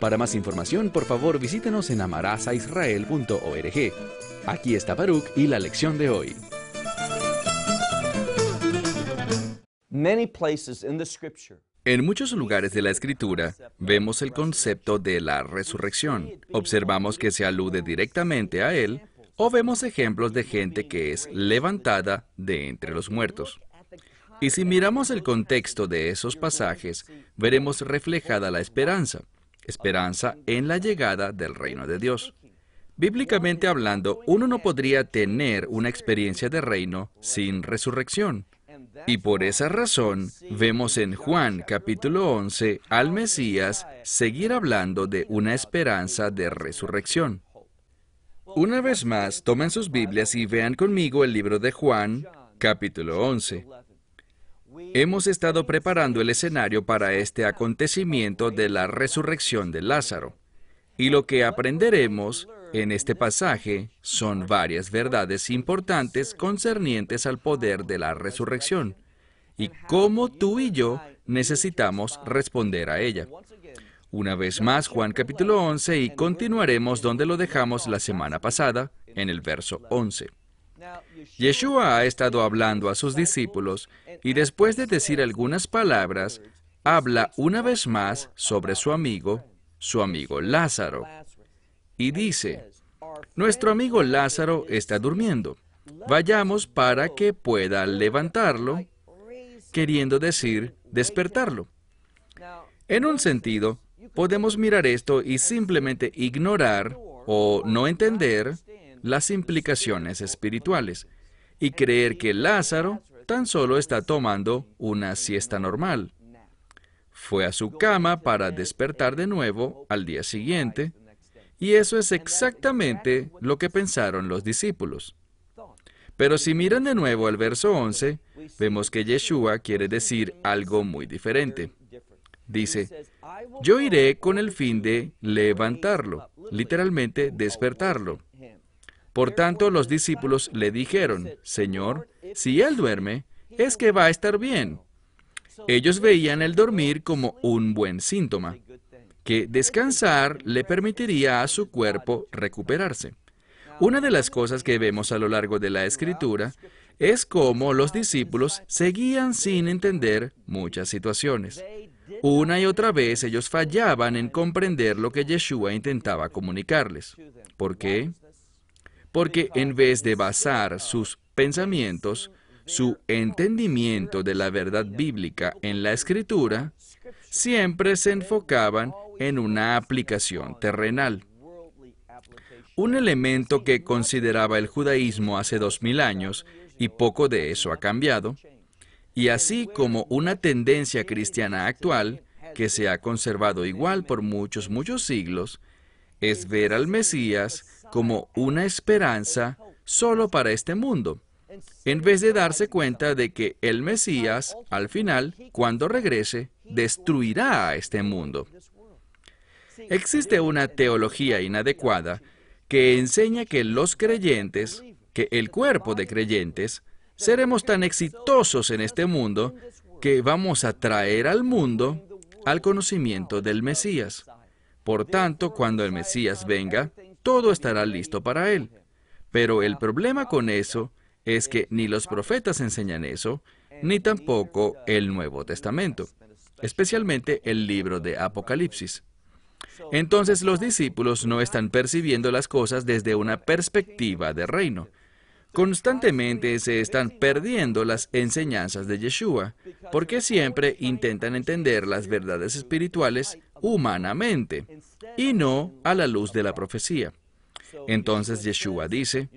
Para más información, por favor visítenos en amarazaisrael.org. Aquí está Baruch y la lección de hoy. En muchos lugares de la Escritura vemos el concepto de la resurrección. Observamos que se alude directamente a él o vemos ejemplos de gente que es levantada de entre los muertos. Y si miramos el contexto de esos pasajes, veremos reflejada la esperanza esperanza en la llegada del reino de Dios. Bíblicamente hablando, uno no podría tener una experiencia de reino sin resurrección. Y por esa razón vemos en Juan capítulo 11 al Mesías seguir hablando de una esperanza de resurrección. Una vez más, tomen sus Biblias y vean conmigo el libro de Juan capítulo 11. Hemos estado preparando el escenario para este acontecimiento de la resurrección de Lázaro. Y lo que aprenderemos en este pasaje son varias verdades importantes concernientes al poder de la resurrección y cómo tú y yo necesitamos responder a ella. Una vez más, Juan capítulo 11 y continuaremos donde lo dejamos la semana pasada, en el verso 11. Yeshua ha estado hablando a sus discípulos y después de decir algunas palabras, habla una vez más sobre su amigo, su amigo Lázaro. Y dice, nuestro amigo Lázaro está durmiendo. Vayamos para que pueda levantarlo, queriendo decir despertarlo. En un sentido, podemos mirar esto y simplemente ignorar o no entender las implicaciones espirituales y creer que Lázaro tan solo está tomando una siesta normal. Fue a su cama para despertar de nuevo al día siguiente, y eso es exactamente lo que pensaron los discípulos. Pero si miran de nuevo el verso 11, vemos que Yeshua quiere decir algo muy diferente. Dice, yo iré con el fin de levantarlo, literalmente despertarlo. Por tanto, los discípulos le dijeron, Señor, si él duerme, es que va a estar bien. Ellos veían el dormir como un buen síntoma, que descansar le permitiría a su cuerpo recuperarse. Una de las cosas que vemos a lo largo de la escritura es cómo los discípulos seguían sin entender muchas situaciones. Una y otra vez ellos fallaban en comprender lo que Yeshua intentaba comunicarles. ¿Por qué? Porque en vez de basar sus pensamientos, su entendimiento de la verdad bíblica en la escritura, siempre se enfocaban en una aplicación terrenal. Un elemento que consideraba el judaísmo hace dos mil años, y poco de eso ha cambiado, y así como una tendencia cristiana actual, que se ha conservado igual por muchos, muchos siglos, es ver al Mesías como una esperanza solo para este mundo, en vez de darse cuenta de que el Mesías, al final, cuando regrese, destruirá a este mundo. Existe una teología inadecuada que enseña que los creyentes, que el cuerpo de creyentes, seremos tan exitosos en este mundo que vamos a traer al mundo al conocimiento del Mesías. Por tanto, cuando el Mesías venga, todo estará listo para él. Pero el problema con eso es que ni los profetas enseñan eso, ni tampoco el Nuevo Testamento, especialmente el libro de Apocalipsis. Entonces los discípulos no están percibiendo las cosas desde una perspectiva de reino. Constantemente se están perdiendo las enseñanzas de Yeshua, porque siempre intentan entender las verdades espirituales humanamente y no a la luz de la profecía. Entonces Yeshua dice,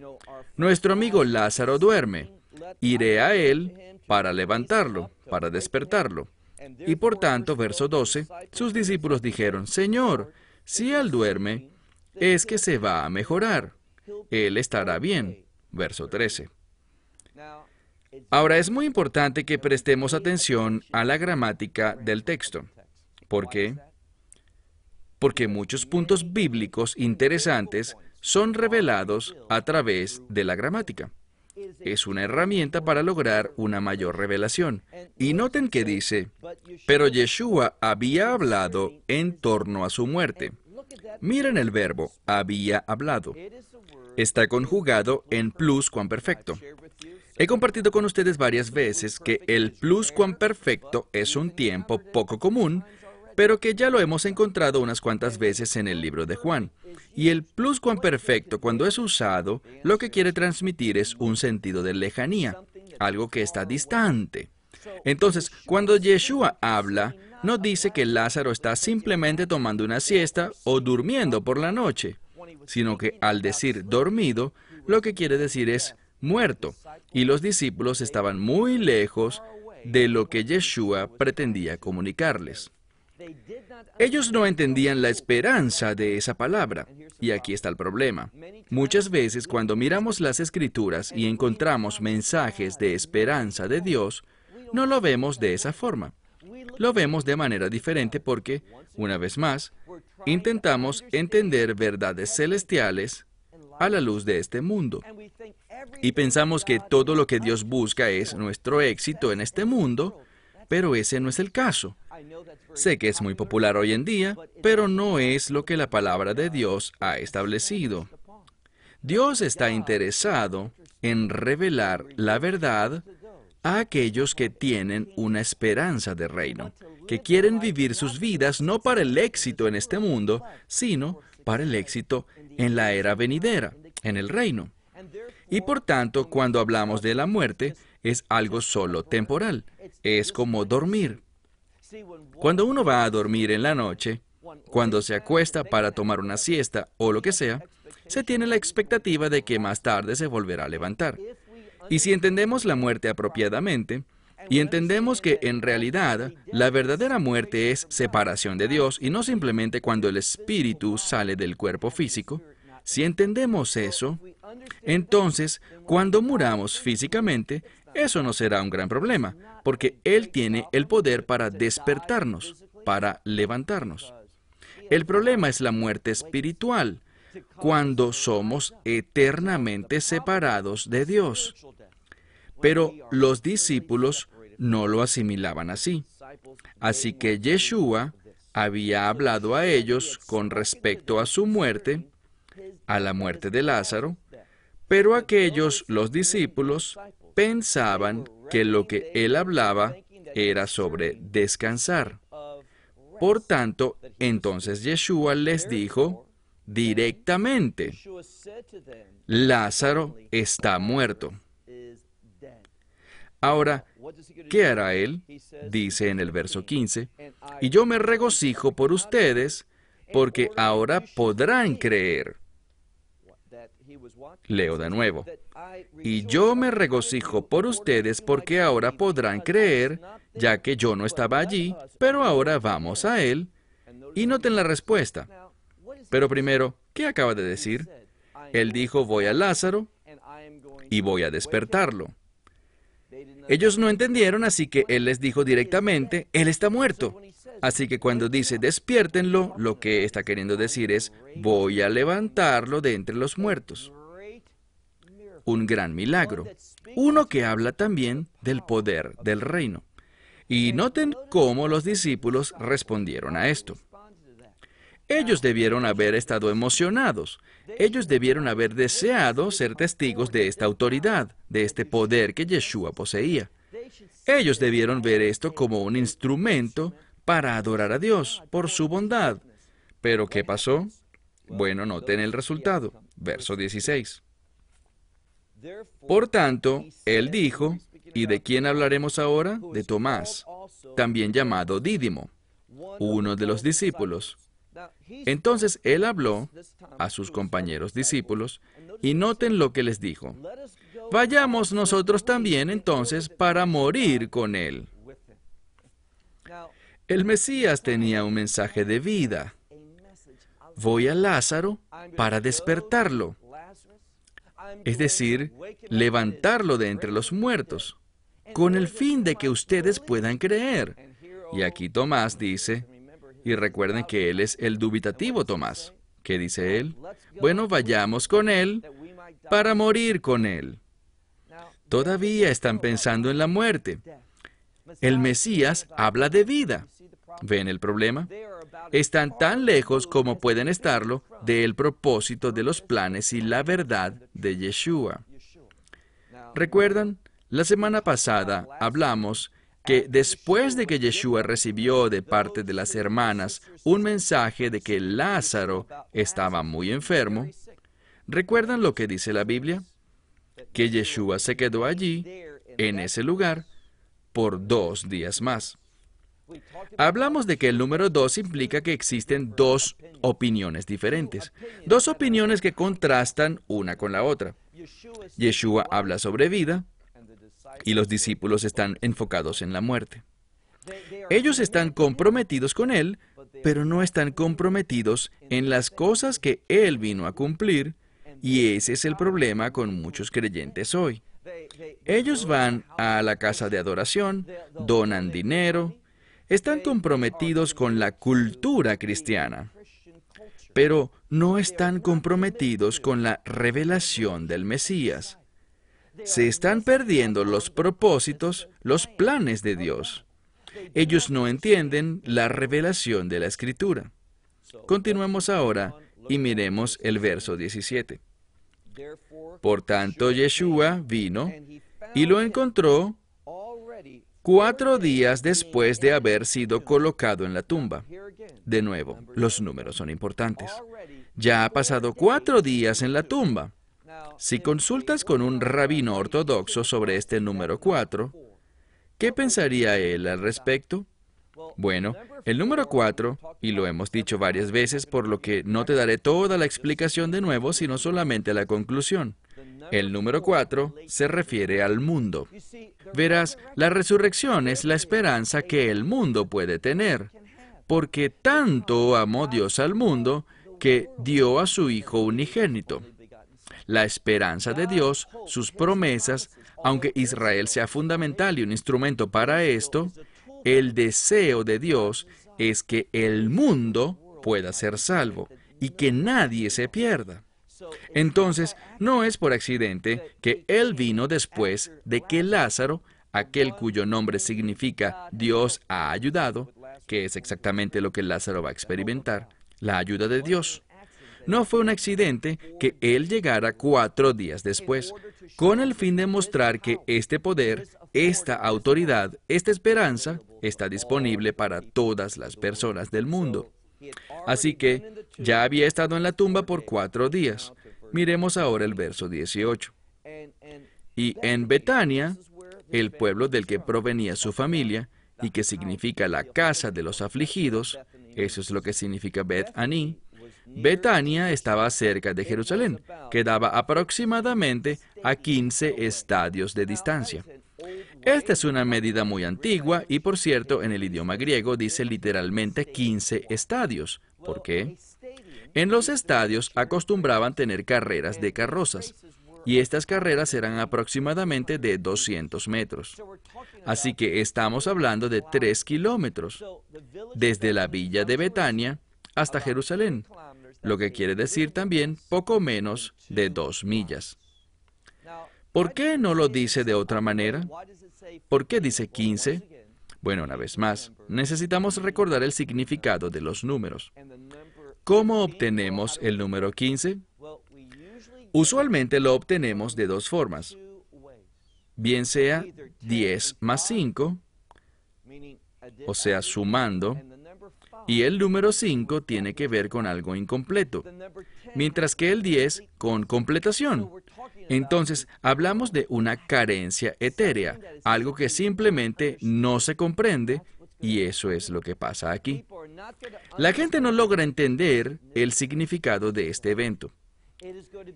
nuestro amigo Lázaro duerme, iré a él para levantarlo, para despertarlo. Y por tanto, verso 12, sus discípulos dijeron, Señor, Si él duerme, es que se va a mejorar. Él estará bien. Verso 13. Ahora es muy importante que prestemos atención a la gramática del texto. ¿Por qué? Porque muchos puntos bíblicos interesantes son revelados a través de la gramática. Es una herramienta para lograr una mayor revelación. Y noten que dice, pero Yeshua había hablado en torno a su muerte. Miren el verbo, había hablado. Está conjugado en pluscuamperfecto. He compartido con ustedes varias veces que el pluscuamperfecto es un tiempo poco común, pero que ya lo hemos encontrado unas cuantas veces en el libro de Juan. Y el pluscuamperfecto, cuando es usado, lo que quiere transmitir es un sentido de lejanía, algo que está distante. Entonces, cuando Yeshua habla, no dice que Lázaro está simplemente tomando una siesta o durmiendo por la noche, sino que al decir dormido, lo que quiere decir es muerto, y los discípulos estaban muy lejos de lo que Yeshua pretendía comunicarles. Ellos no entendían la esperanza de esa palabra, y aquí está el problema. Muchas veces cuando miramos las escrituras y encontramos mensajes de esperanza de Dios, no lo vemos de esa forma. Lo vemos de manera diferente porque, una vez más, intentamos entender verdades celestiales a la luz de este mundo. Y pensamos que todo lo que Dios busca es nuestro éxito en este mundo, pero ese no es el caso. Sé que es muy popular hoy en día, pero no es lo que la palabra de Dios ha establecido. Dios está interesado en revelar la verdad a aquellos que tienen una esperanza de reino, que quieren vivir sus vidas no para el éxito en este mundo, sino para el éxito en la era venidera, en el reino. Y por tanto, cuando hablamos de la muerte, es algo solo temporal. Es como dormir. Cuando uno va a dormir en la noche, cuando se acuesta para tomar una siesta o lo que sea, se tiene la expectativa de que más tarde se volverá a levantar. Y si entendemos la muerte apropiadamente, y entendemos que en realidad la verdadera muerte es separación de Dios y no simplemente cuando el espíritu sale del cuerpo físico, si entendemos eso, entonces cuando muramos físicamente, eso no será un gran problema, porque Él tiene el poder para despertarnos, para levantarnos. El problema es la muerte espiritual, cuando somos eternamente separados de Dios. Pero los discípulos no lo asimilaban así. Así que Yeshua había hablado a ellos con respecto a su muerte, a la muerte de Lázaro, pero aquellos, los discípulos, pensaban que lo que él hablaba era sobre descansar. Por tanto, entonces Yeshua les dijo directamente, Lázaro está muerto. Ahora, ¿qué hará él? Dice en el verso 15, y yo me regocijo por ustedes, porque ahora podrán creer. Leo de nuevo. Y yo me regocijo por ustedes porque ahora podrán creer, ya que yo no estaba allí, pero ahora vamos a Él. Y noten la respuesta. Pero primero, ¿qué acaba de decir? Él dijo, voy a Lázaro y voy a despertarlo. Ellos no entendieron, así que Él les dijo directamente, Él está muerto. Así que cuando dice despiértenlo, lo que está queriendo decir es, voy a levantarlo de entre los muertos. Un gran milagro. Uno que habla también del poder del reino. Y noten cómo los discípulos respondieron a esto. Ellos debieron haber estado emocionados. Ellos debieron haber deseado ser testigos de esta autoridad, de este poder que Yeshua poseía. Ellos debieron ver esto como un instrumento para adorar a Dios por su bondad. Pero ¿qué pasó? Bueno, noten el resultado. Verso 16. Por tanto, él dijo, ¿y de quién hablaremos ahora? De Tomás, también llamado Dídimo, uno de los discípulos. Entonces él habló a sus compañeros discípulos y noten lo que les dijo. Vayamos nosotros también entonces para morir con él. El Mesías tenía un mensaje de vida. voy a Lázaro para despertarlo, es decir, levantarlo de entre los muertos, con el fin de que ustedes puedan creer. Y aquí Tomás dice, y recuerden que él es el dubitativo Tomás. ¿Qué dice él? Bueno, vayamos con él para morir con él. Todavía están pensando en la muerte. El Mesías habla de vida. ¿Ven el problema? Están tan lejos como pueden estarlo del propósito de los planes y la verdad de Yeshua. ¿Recuerdan? La semana pasada hablamos que después de que Yeshua recibió de parte de las hermanas un mensaje de que Lázaro estaba muy enfermo, ¿recuerdan lo que dice la Biblia? Que Yeshua se quedó allí, en ese lugar, por dos días más. Hablamos de que el número dos implica que existen dos opiniones diferentes, dos opiniones que contrastan una con la otra. Yeshua habla sobre vida y los discípulos están enfocados en la muerte. Ellos están comprometidos con Él, pero no están comprometidos en las cosas que Él vino a cumplir, y ese es el problema con muchos creyentes hoy. Ellos van a la casa de adoración, donan dinero, están comprometidos con la cultura cristiana, pero no están comprometidos con la revelación del Mesías. Se están perdiendo los propósitos, los planes de Dios. Ellos no entienden la revelación de la Escritura. Continuemos ahora y miremos el verso 17. Por tanto, Yeshua vino y lo encontró cuatro días después de haber sido colocado en la tumba. De nuevo, los números son importantes. Ya ha pasado cuatro días en la tumba. Si consultas con un rabino ortodoxo sobre este número cuatro, ¿qué pensaría él al respecto? Bueno, el número cuatro, y lo hemos dicho varias veces, por lo que no te daré toda la explicación de nuevo, sino solamente la conclusión. El número cuatro se refiere al mundo. Verás, la resurrección es la esperanza que el mundo puede tener, porque tanto amó Dios al mundo que dio a su Hijo unigénito. La esperanza de Dios, sus promesas, aunque Israel sea fundamental y un instrumento para esto, el deseo de Dios es que el mundo pueda ser salvo y que nadie se pierda. Entonces, no es por accidente que Él vino después de que Lázaro, aquel cuyo nombre significa Dios ha ayudado, que es exactamente lo que Lázaro va a experimentar, la ayuda de Dios. No fue un accidente que Él llegara cuatro días después, con el fin de mostrar que este poder, esta autoridad, esta esperanza está disponible para todas las personas del mundo. Así que ya había estado en la tumba por cuatro días. Miremos ahora el verso 18. Y en Betania, el pueblo del que provenía su familia, y que significa la casa de los afligidos, eso es lo que significa Bet Ani, Betania estaba cerca de Jerusalén, quedaba aproximadamente a 15 estadios de distancia. Esta es una medida muy antigua y, por cierto, en el idioma griego dice literalmente 15 estadios. ¿Por qué? En los estadios acostumbraban tener carreras de carrozas, y estas carreras eran aproximadamente de 200 metros. Así que estamos hablando de 3 kilómetros, desde la villa de Betania hasta Jerusalén, lo que quiere decir también poco menos de dos millas. ¿Por qué no lo dice de otra manera? ¿Por qué dice 15? Bueno, una vez más, necesitamos recordar el significado de los números. ¿Cómo obtenemos el número 15? Usualmente lo obtenemos de dos formas. Bien sea 10 más 5, o sea, sumando, y el número 5 tiene que ver con algo incompleto, mientras que el 10 con completación. Entonces, hablamos de una carencia etérea, algo que simplemente no se comprende, y eso es lo que pasa aquí. La gente no logra entender el significado de este evento.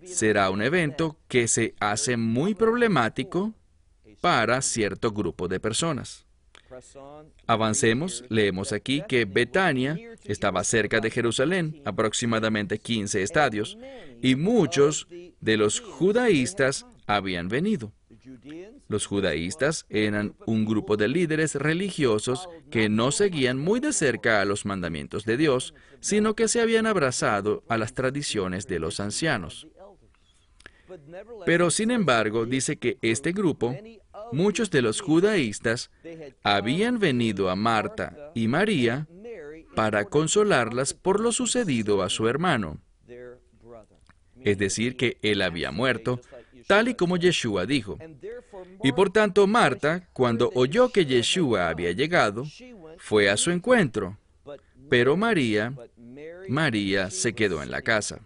Será un evento que se hace muy problemático para cierto grupo de personas. Avancemos, leemos aquí que Betania estaba cerca de Jerusalén, aproximadamente 15 estadios, y muchos de los judaístas habían venido. Los judaístas eran un grupo de líderes religiosos que no seguían muy de cerca a los mandamientos de Dios, sino que se habían abrazado a las tradiciones de los ancianos. Pero sin embargo, dice que este grupo, muchos de los judaístas, habían venido a Marta y María para consolarlas por lo sucedido a su hermano. Es decir, que él había muerto, tal y como Yeshua dijo. Y por tanto Marta, cuando oyó que Yeshua había llegado, fue a su encuentro. Pero María, María se quedó en la casa.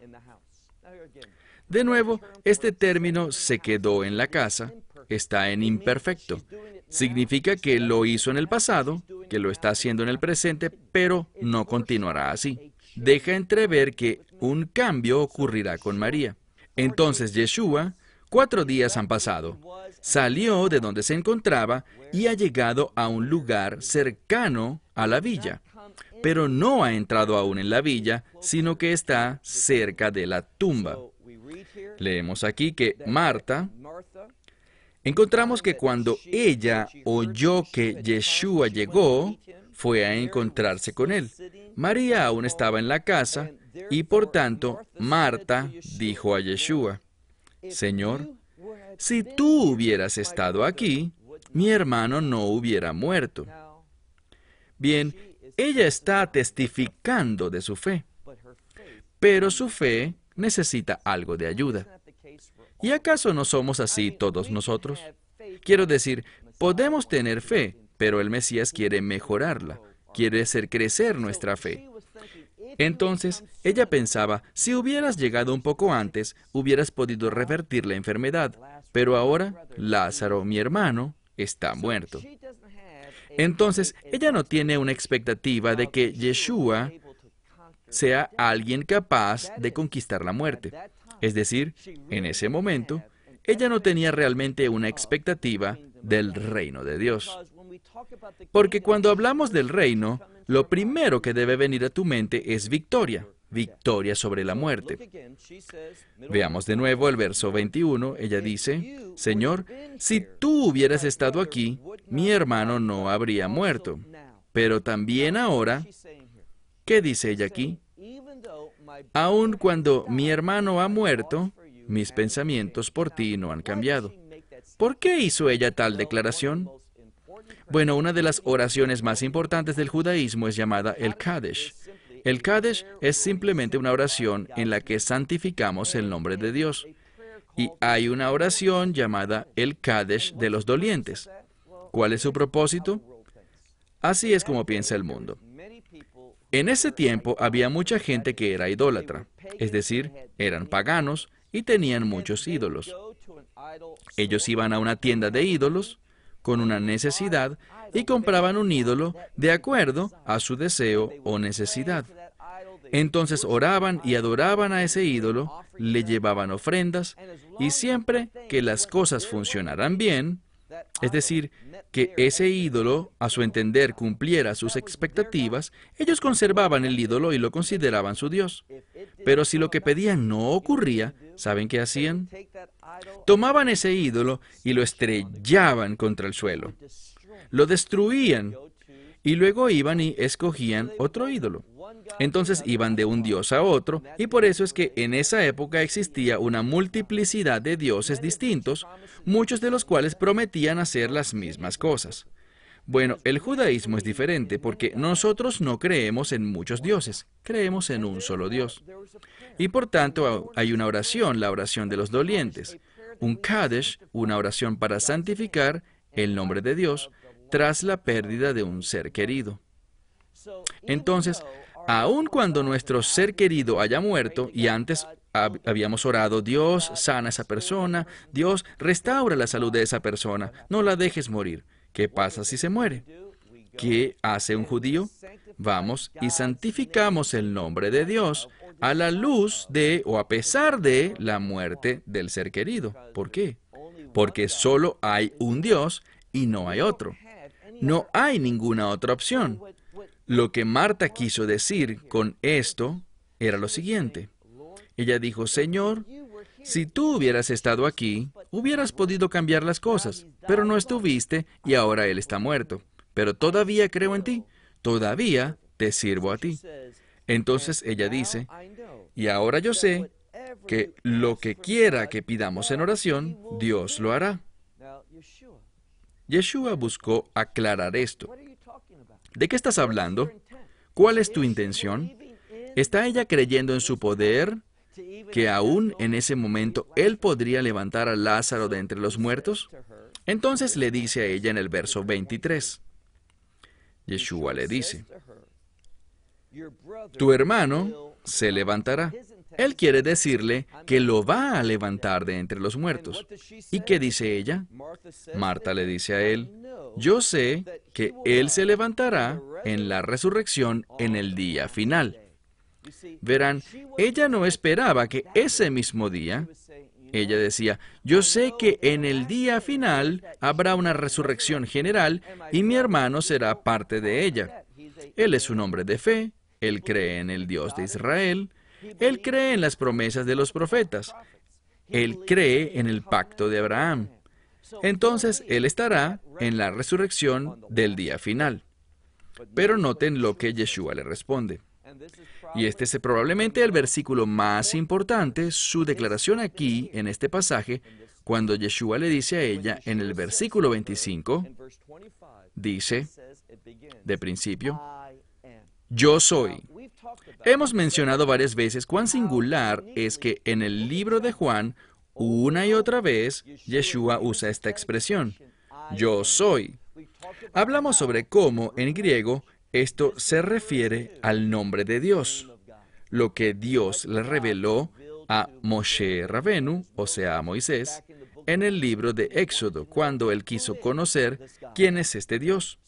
De nuevo, este término se quedó en la casa está en imperfecto. Significa que lo hizo en el pasado, que lo está haciendo en el presente, pero no continuará así. Deja entrever que un cambio ocurrirá con María. Entonces Yeshua, cuatro días han pasado, salió de donde se encontraba y ha llegado a un lugar cercano a la villa, pero no ha entrado aún en la villa, sino que está cerca de la tumba. Leemos aquí que Marta, encontramos que cuando ella oyó que Yeshua llegó, fue a encontrarse con él. María aún estaba en la casa y por tanto Marta dijo a Yeshua, Señor, si tú hubieras estado aquí, mi hermano no hubiera muerto. Bien, ella está testificando de su fe, pero su fe necesita algo de ayuda. ¿Y acaso no somos así todos nosotros? Quiero decir, podemos tener fe, pero el Mesías quiere mejorarla, quiere hacer crecer nuestra fe. Entonces, ella pensaba, si hubieras llegado un poco antes, hubieras podido revertir la enfermedad, pero ahora Lázaro, mi hermano, está muerto. Entonces, ella no tiene una expectativa de que Yeshua sea alguien capaz de conquistar la muerte. Es decir, en ese momento, ella no tenía realmente una expectativa del reino de Dios. Porque cuando hablamos del reino, lo primero que debe venir a tu mente es victoria, victoria sobre la muerte. Veamos de nuevo el verso 21. Ella dice, Señor, si tú hubieras estado aquí, mi hermano no habría muerto. Pero también ahora, ¿qué dice ella aquí? Aun cuando mi hermano ha muerto, mis pensamientos por ti no han cambiado. ¿Por qué hizo ella tal declaración? Bueno, una de las oraciones más importantes del judaísmo es llamada el Kadesh. El Kadesh es simplemente una oración en la que santificamos el nombre de Dios. Y hay una oración llamada el Kadesh de los dolientes. ¿Cuál es su propósito? Así es como piensa el mundo. En ese tiempo había mucha gente que era idólatra, es decir, eran paganos y tenían muchos ídolos. Ellos iban a una tienda de ídolos con una necesidad y compraban un ídolo de acuerdo a su deseo o necesidad. Entonces oraban y adoraban a ese ídolo, le llevaban ofrendas y siempre que las cosas funcionaran bien, es decir, que ese ídolo, a su entender, cumpliera sus expectativas, ellos conservaban el ídolo y lo consideraban su Dios. Pero si lo que pedían no ocurría, ¿saben qué hacían? Tomaban ese ídolo y lo estrellaban contra el suelo. Lo destruían y luego iban y escogían otro ídolo. Entonces iban de un dios a otro, y por eso es que en esa época existía una multiplicidad de dioses distintos, muchos de los cuales prometían hacer las mismas cosas. Bueno, el judaísmo es diferente porque nosotros no creemos en muchos dioses, creemos en un solo Dios. Y por tanto hay una oración, la oración de los dolientes, un Kadesh, una oración para santificar el nombre de Dios tras la pérdida de un ser querido. Entonces, aun cuando nuestro ser querido haya muerto y antes habíamos orado, Dios sana a esa persona, Dios restaura la salud de esa persona, no la dejes morir. ¿Qué pasa si se muere? ¿Qué hace un judío? Vamos y santificamos el nombre de Dios a la luz de o a pesar de la muerte del ser querido. ¿Por qué? Porque solo hay un Dios y no hay otro. No hay ninguna otra opción. Lo que Marta quiso decir con esto era lo siguiente. Ella dijo, Señor, si tú hubieras estado aquí, hubieras podido cambiar las cosas, pero no estuviste y ahora Él está muerto. Pero todavía creo en ti, todavía te sirvo a ti. Entonces ella dice, y ahora yo sé que lo que quiera que pidamos en oración, Dios lo hará. Yeshua buscó aclarar esto. ¿De qué estás hablando? ¿Cuál es tu intención? ¿Está ella creyendo en su poder? ¿Que aún en ese momento Él podría levantar a Lázaro de entre los muertos? Entonces le dice a ella en el verso 23. Yeshua le dice, tu hermano se levantará. Él quiere decirle que lo va a levantar de entre los muertos. ¿Y qué dice ella? Marta le dice a él, yo sé que Él se levantará en la resurrección en el día final. Verán, ella no esperaba que ese mismo día, ella decía, yo sé que en el día final habrá una resurrección general y mi hermano será parte de ella. Él es un hombre de fe, él cree en el Dios de Israel, él cree en las promesas de los profetas, él cree en el pacto de Abraham. Entonces él estará en la resurrección del día final. Pero noten lo que Yeshua le responde. Y este es probablemente el versículo más importante, su declaración aquí en este pasaje, cuando Yeshua le dice a ella en el versículo 25, dice, de principio, yo soy. Hemos mencionado varias veces cuán singular es que en el libro de Juan, una y otra vez, Yeshua usa esta expresión, yo soy. Hablamos sobre cómo, en griego, esto se refiere al nombre de Dios, lo que Dios le reveló a Moshe Rabenu, o sea, a Moisés, en el libro de Éxodo, cuando él quiso conocer quién es este Dios.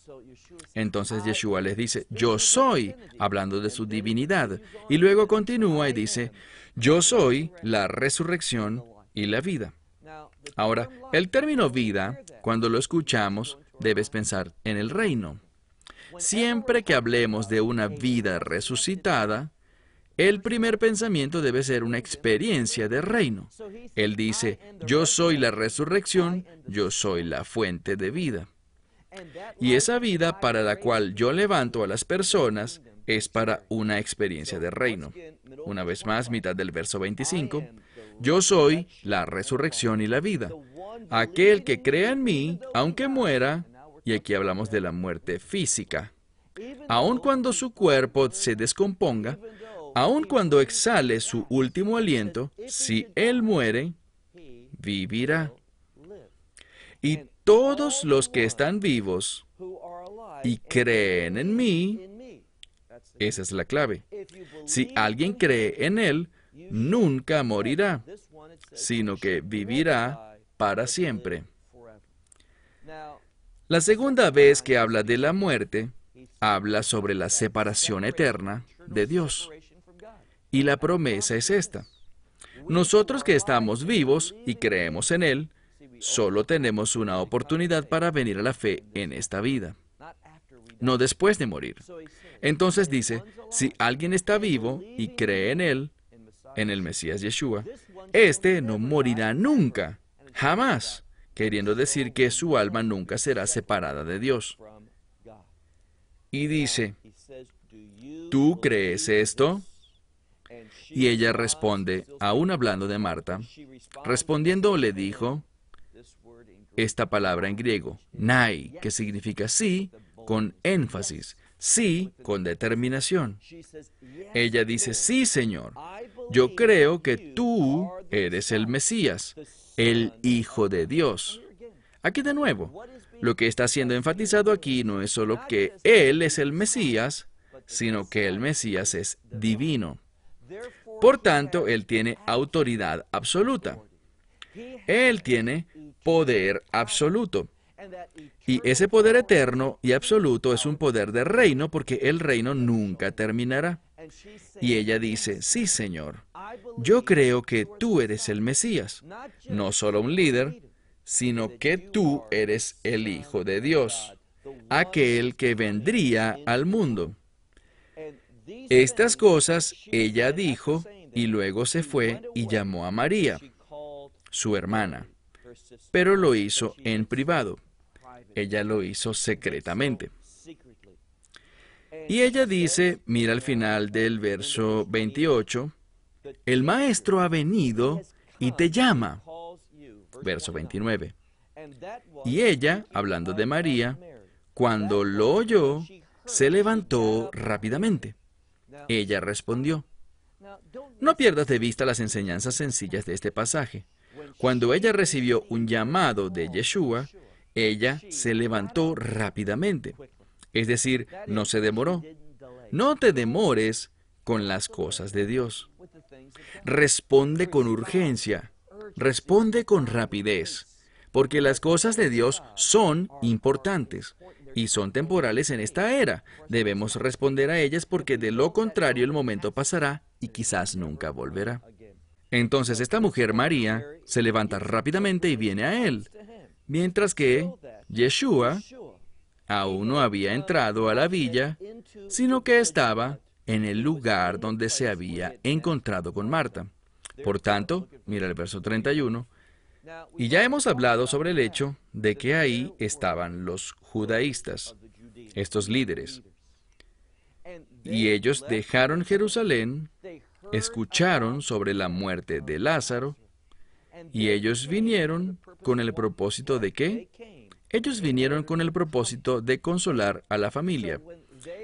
Entonces Yeshua les dice, yo soy, hablando de su divinidad. Y luego continúa y dice, yo soy la resurrección y la vida. Ahora, el término vida, cuando lo escuchamos, debes pensar en el reino. Siempre que hablemos de una vida resucitada, el primer pensamiento debe ser una experiencia de reino. Él dice, yo soy la resurrección, yo soy la fuente de vida. Y esa vida para la cual yo levanto a las personas es para una experiencia de reino. Una vez más, mitad del verso 25, yo soy la resurrección y la vida. Aquel que crea en mí, aunque muera, y aquí hablamos de la muerte física. Aun cuando su cuerpo se descomponga, aun cuando exhale su último aliento, si él muere, vivirá. Y todos los que están vivos y creen en mí, esa es la clave. Si alguien cree en Él, nunca morirá, sino que vivirá para siempre. La segunda vez que habla de la muerte, habla sobre la separación eterna de Dios. Y la promesa es esta. Nosotros que estamos vivos y creemos en Él, solo tenemos una oportunidad para venir a la fe en esta vida, no después de morir. Entonces dice, si alguien está vivo y cree en Él, en el Mesías Yeshua, éste no morirá nunca, jamás queriendo decir que su alma nunca será separada de Dios. Y dice, ¿tú crees esto? Y ella responde, aún hablando de Marta, respondiendo le dijo esta palabra en griego, nai, que significa sí, con énfasis, sí, con determinación. Ella dice, sí, Señor, yo creo que tú eres el Mesías, el Hijo de Dios. Aquí de nuevo, lo que está siendo enfatizado aquí no es solo que Él es el Mesías, sino que el Mesías es divino. Por tanto, Él tiene autoridad absoluta. Él tiene poder absoluto. Y ese poder eterno y absoluto es un poder de reino porque el reino nunca terminará. Y ella dice, sí, Señor, yo creo que tú eres el Mesías, no solo un líder, sino que tú eres el Hijo de Dios. aquel que vendría al mundo. Estas cosas ella dijo y luego se fue y llamó a María, su hermana, pero lo hizo en privado. Ella lo hizo secretamente. Y ella dice, mira al final del verso 28, el maestro ha venido y te llama. Verso 29. Y ella, hablando de María, cuando lo oyó, se levantó rápidamente. Ella respondió, no pierdas de vista las enseñanzas sencillas de este pasaje. Cuando ella recibió un llamado de Yeshua, ella se levantó rápidamente. Es decir, no se demoró. No te demores con las cosas de Dios. Responde con urgencia. Responde con rapidez. Porque las cosas de Dios son importantes y son temporales en esta era. Debemos responder a ellas porque de lo contrario el momento pasará y quizás nunca volverá. Entonces esta mujer María se levanta rápidamente y viene a él, mientras que Yeshua aún no había entrado a la villa, sino que estaba en el lugar donde se había encontrado con Marta. Por tanto, mira el verso 31, y ya hemos hablado sobre el hecho de que ahí estaban los judaístas, estos líderes. Y ellos dejaron Jerusalén, escucharon sobre la muerte de Lázaro, y ellos vinieron con el propósito de qué? Ellos vinieron con el propósito de consolar a la familia.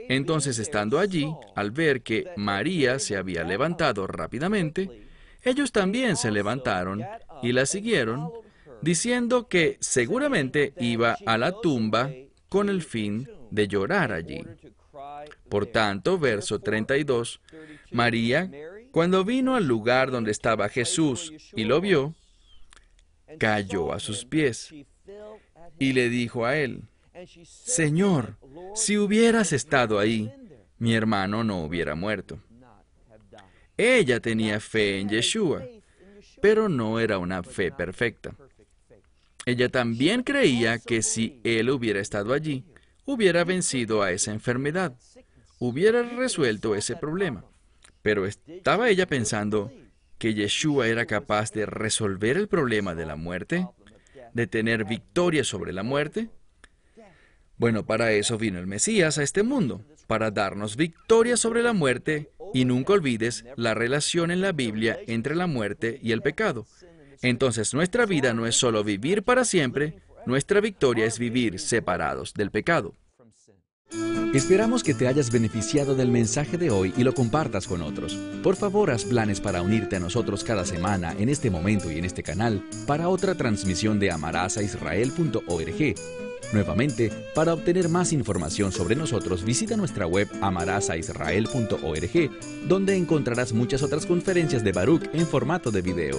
Entonces, estando allí, al ver que María se había levantado rápidamente, ellos también se levantaron y la siguieron, diciendo que seguramente iba a la tumba con el fin de llorar allí. Por tanto, verso 32, María, cuando vino al lugar donde estaba Jesús y lo vio, cayó a sus pies y le dijo a él, Señor, si hubieras estado ahí, mi hermano no hubiera muerto. Ella tenía fe en Yeshua, pero no era una fe perfecta. Ella también creía que si él hubiera estado allí, hubiera vencido a esa enfermedad, hubiera resuelto ese problema. Pero estaba ella pensando que Yeshua era capaz de resolver el problema de la muerte, de tener victoria sobre la muerte. Bueno, para eso vino el Mesías a este mundo, para darnos victoria sobre la muerte y nunca olvides la relación en la Biblia entre la muerte y el pecado. Entonces nuestra vida no es solo vivir para siempre, nuestra victoria es vivir separados del pecado. Esperamos que te hayas beneficiado del mensaje de hoy y lo compartas con otros. Por favor, haz planes para unirte a nosotros cada semana en este momento y en este canal para otra transmisión de amarazaisrael.org Nuevamente, para obtener más información sobre nosotros, visita nuestra web amarazaisrael.org, donde encontrarás muchas otras conferencias de Baruch en formato de video.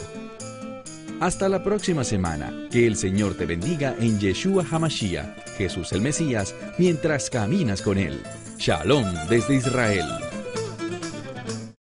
Hasta la próxima semana. Que el Señor te bendiga en Yeshua Hamashiach, Jesús el Mesías, mientras caminas con Él. Shalom desde Israel.